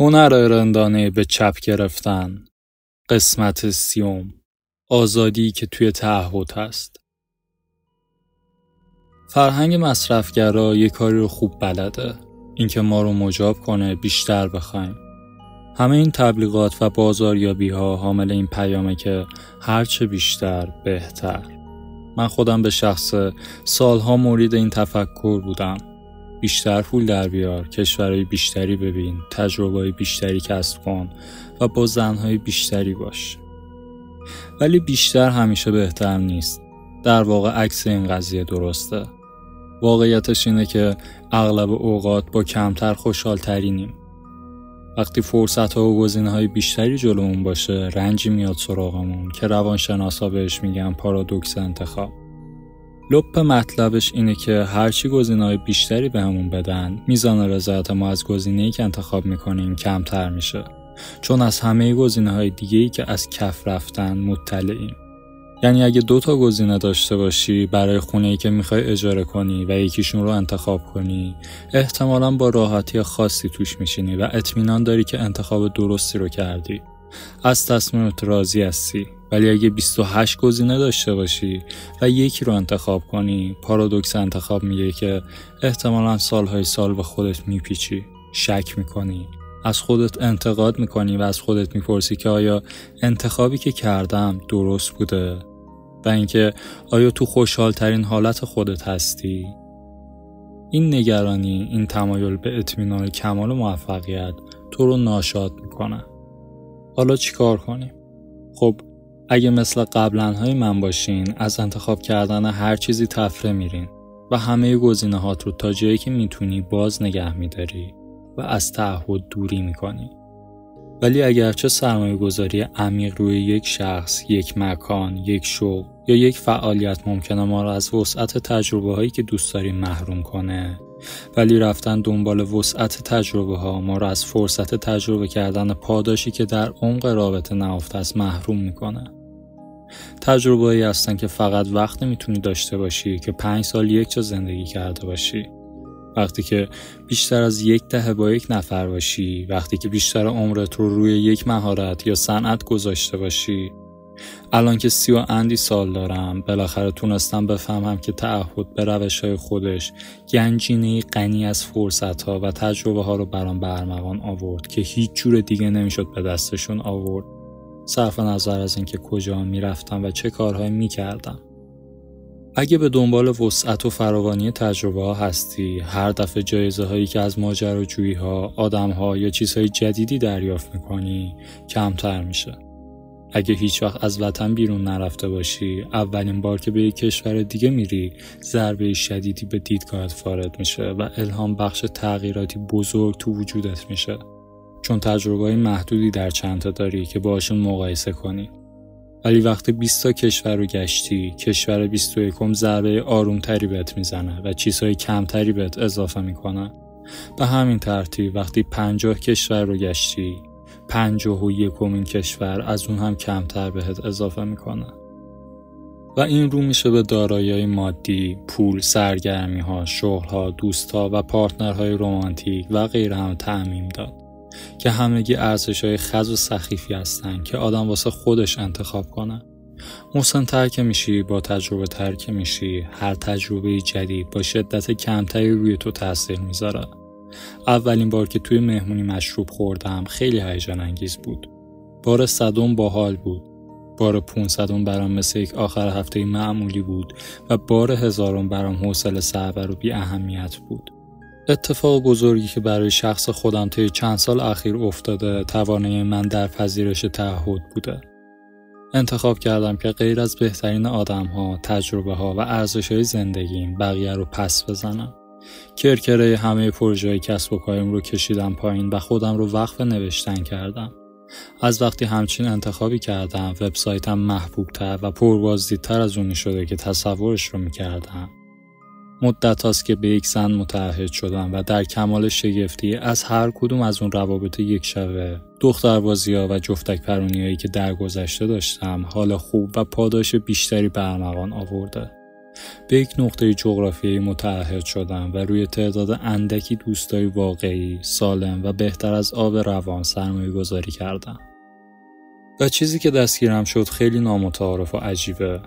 هنر رندانه به چپ گرفتن. قسمت سیوم. آزادی که توی تعهد هست فرهنگ مصرفگرا یه کاری رو خوب بلده. اینکه ما رو مجاب کنه بیشتر بخوایم. همه این تبلیغات و بازاریابی ها حامل این پیامه که هرچه بیشتر بهتر. من خودم به شخص سالها مورد این تفکر بودم. بیشتر پول در بیار کشورهای بیشتری ببین تجربه بیشتری کسب کن و با زنهای بیشتری باش. ولی بیشتر همیشه بهتر نیست. در واقع عکس این قضیه درسته. واقعیتش اینه که اغلب اوقات با کمتر خوشحال ترینیم وقتی فرصت ها و گزینه های بیشتری جلومون باشه رنجی میاد سراغمون که روانشناسا بهش میگن پارادوکس انتخاب. لپ مطلبش اینه که هرچی گزینه های بیشتری بهمون بدن میزان رضایت ما از گزینه که انتخاب می‌کنیم کمتر میشه. چون از همه گزینه های دیگه ای که از کف رفتن مطلعیم. یعنی اگه دو تا گزینه داشته باشی برای خونه ای که می‌خوای اجاره کنی و یکیشون رو انتخاب کنی احتمالا با راحتی خاصی توش میشینی و اطمینان داری که انتخاب درستی رو کردی. از تصمیمت راضی هستی. ولی اگه 28 گزینه داشته باشی و یکی رو انتخاب کنی پارادوکس انتخاب میگه که احتمالا سالهای سال به خودت میپیچی. شک می‌کنی. از خودت انتقاد می‌کنی و از خودت می‌پرسی که آیا انتخابی که کردم درست بوده و اینکه آیا تو خوشحال ترین حالت خودت هستی. این نگرانی این تمایل به اطمینان کمال موفقیت تو رو ناشاد می‌کنه. حالا چیکار کنیم؟ خب اگه مثل قبلا من باشین از انتخاب کردن هر چیزی تفره میرین و همه گزینه هات رو تا جایی که می‌تونی باز نگه میداری و از تعهد دوری می‌کنی. ولی اگرچه سرمایه گذاری عمیق روی یک شخص، یک مکان، یک شغل یا یک فعالیت ممکنه ما را از وسعت تجربه هایی که دوست داریم محروم کنه ولی رفتن دنبال وسعت تجربه ها ما را از فرصت تجربه کردن پاداشی که در عمق رابطه نهفته است محروم می‌کنه. تجربه هایی هستن که فقط وقت می‌تونی داشته باشی که پنج سال یک جا زندگی کرده باشی. وقتی که بیشتر از یک دهه با یک نفر باشی وقتی که بیشتر عمرت رو روی یک مهارت یا صنعت گذاشته باشی. الان که سی و اندی سال دارم بالاخره تونستم بفهمم که تعهد به روش های خودش گنجینه غنی از فرصت ها و تجربه ها رو برام برمغان آورد که هیچ جور دیگه نمی‌شد به دستشون آورد. صرف نظر از اینکه کجا می‌رفتم و چه کارهایی می‌کردم. اگه به دنبال وسعت و فراوانی تجربه ها هستی هر دفعه جایزه هایی که از ماجراجویی ها آدم ها یا چیزهای جدیدی دریافت می‌کنی کمتر میشه. اگه هیچ وقت از وطن بیرون نرفته باشی اولین بار که به یک کشور دیگه میری ضربه شدیدی به دیدگاهت وارد میشه و الهام بخش تغییراتی بزرگ تو وجودت میشه. چون تجربه محدودی در چندتا داری که باشون مقایسه کنی. ولی وقتی 20 تا کشور رو گشتی کشور 21 ضربه آرومتری بهت می‌زنه و چیزهای کمتری بهت اضافه می‌کنه. به همین ترتیب وقتی 50 کشور رو گشتی 50 و یکمین کشور از اون هم کمتر بهت اضافه می‌کنه. و این رو میشه به دارایی مادی، پول، سرگرمی ها، شغل ها، دوست ها و پارتنرهای رومانتیک و غیره هم تعمیم داد. که همگی ارزش های خز و سخیفی هستن که آدم واسه خودش انتخاب کنه. محسن ترک میشی با تجربه ترک میشی هر تجربه جدید با شدت کمتری روی تو تاثیر می‌ذاره. اولین بار که توی مهمونی مشروب خوردم خیلی هیجان انگیز بود. بار صدم باحال بود. بار پونصدم برام مثل یک آخر هفته معمولی بود و بار هزارم برام حوصله سربر و بی اهمیت بود. اتفاق بزرگی که برای شخص خودم طی چند سال اخیر افتاده توانایی من در پذیرش تعهد بوده. انتخاب کردم که غیر از بهترین آدم ها، تجربه ها و ارزش های زندگیم بقیه رو پس بزنم. کرکره همه پروژه کسب و کاریم رو کشیدم پایین و خودم رو وقف نوشتن کردم. از وقتی همچین انتخابی کردم وبسایتم محبوبتر و پربازدیدتر از اونی شده که تصورش رو می‌کردم. مدت هاست که به یک زن متعهد شدم و در کمال شگفتی از هر کدوم از اون روابط یک شبه دختربازی ها و جفتک پرونی هایی که در گذشته داشتم حال خوب و پاداش بیشتری برمغان آورده به یک نقطه جغرافیایی متعهد شدم و روی تعداد اندکی دوستای واقعی، سالم و بهتر از آب روان سرمایه گذاری کردم. و چیزی که دستگیرم شد خیلی نامتعارف و عجیبه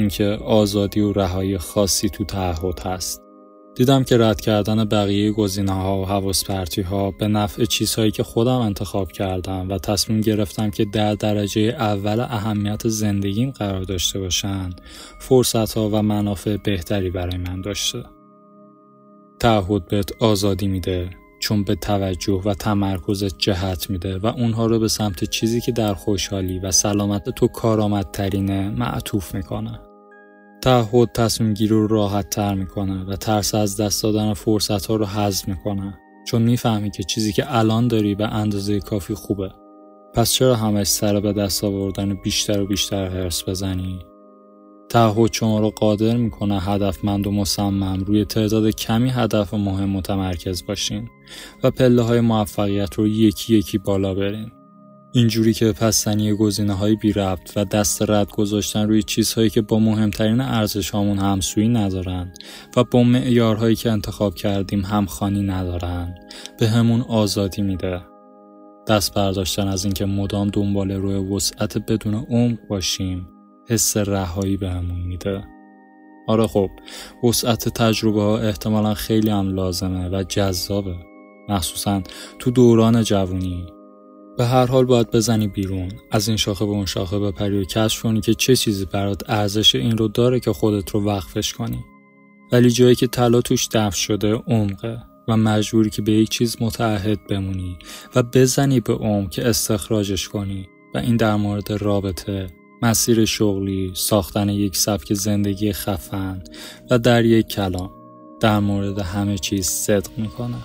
اینکه آزادی و رهایی خاصی تو تعهد هست. دیدم که رد کردن بقیه گزینه ها و حواس ها به نفع چیزهایی که خودم انتخاب کردم و تصمیم گرفتم که در درجه اول اهمیت زندگیم قرار داشته باشن فرصت ها و منافع بهتری برای من داشته. تعهد بهت آزادی میده چون به توجه و تمرکز جهت میده و اونها رو به سمت چیزی که در خوشحالی و سلامت تو کارآمدترینه معطوف می‌کنه. تعهد تصمیم گیری رو راحت تر می‌کنه و ترس از دست دادن فرصت ها رو حذف می‌کنه. چون می‌فهمی که چیزی که الان داری به اندازه کافی خوبه. پس چرا همش سر به دست آوردن بیشتر و بیشتر حرس بزنی؟ تعهد شما رو قادر می‌کنه هدفمند و مصمم روی تعداد کمی هدف مهم متمرکز باشین و پله های موفقیت رو یکی یکی بالا برین. اینجوری که پستنی گزینه های بی ربط و دست رد گذاشتن روی چیزهایی که با مهمترین ارزش هامون همسویی ندارن و با معیارهایی که انتخاب کردیم همخانی ندارن به همون آزادی میده. دست برداشتن از اینکه مدام دنبال روی وسعت بدون عمق باشیم حس رهایی همون میده. آره خب وسعت تجربه ها احتمالا خیلی هم لازمه و جذابه مخصوصا تو دوران جوونی به هر حال باید بزنی بیرون. از این شاخه به اون شاخه بپری و کشف کنی که چه چیزی برات ارزش این رو داره که خودت رو وقفش کنی. ولی جایی که طلا توش دفع شده عمقه و مجبوری که به یک چیز متعهد بمونی و بزنی به عمق که استخراجش کنی و این در مورد رابطه مسیر شغلی ساختن یک سبک زندگی خفن و در یک کلام در مورد همه چیز صدق می‌کنه